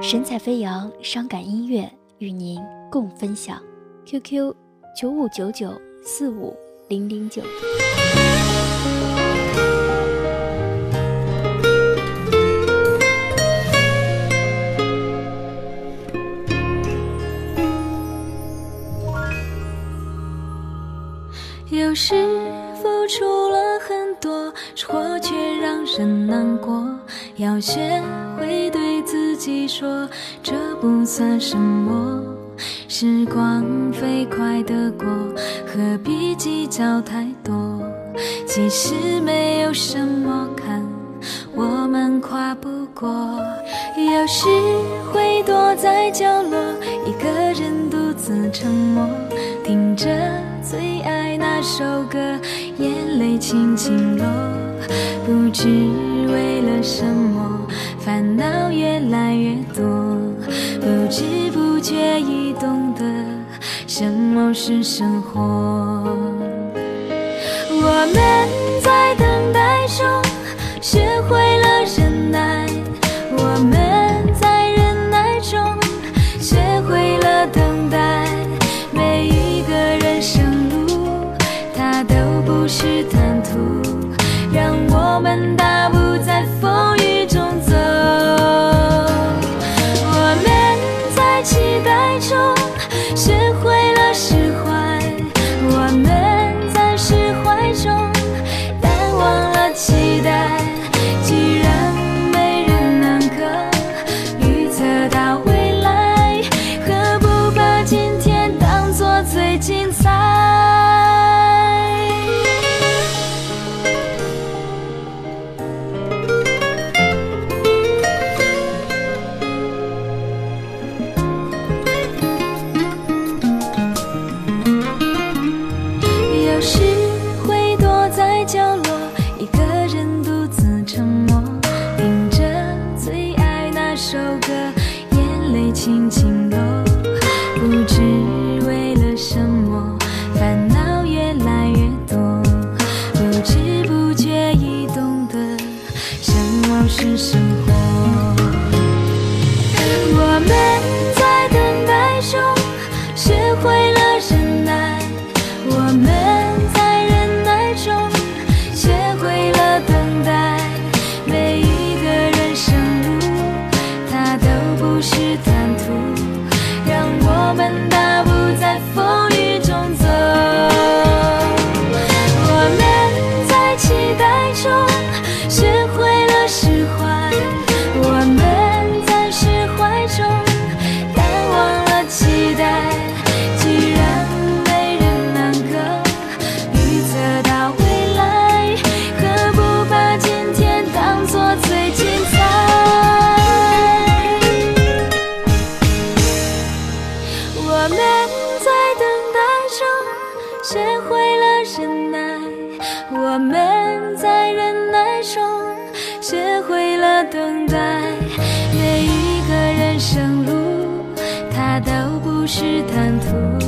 神采飞扬，伤感音乐与您共分享。QQ：九五九九四五零零九。有时付出了很多，收获却让人难过。要学会对自己说，这不算什么。时光飞快的过，何必计较太多？其实没有什么坎，我们跨不过。有时会躲在角落，一个人独自沉默，听着最爱那首歌，眼泪轻轻落。不知为了什么，烦恼越来越多，不知不觉已懂得什么是生活。我们在等待中学会了忍耐，我们在忍耐中学会了等待。每一个人生路，它都不是坦途，让我们大步在风首歌，眼泪轻轻我们的会了忍耐，我们在忍耐中学会了等待。每一个人生路，它都不是坦途，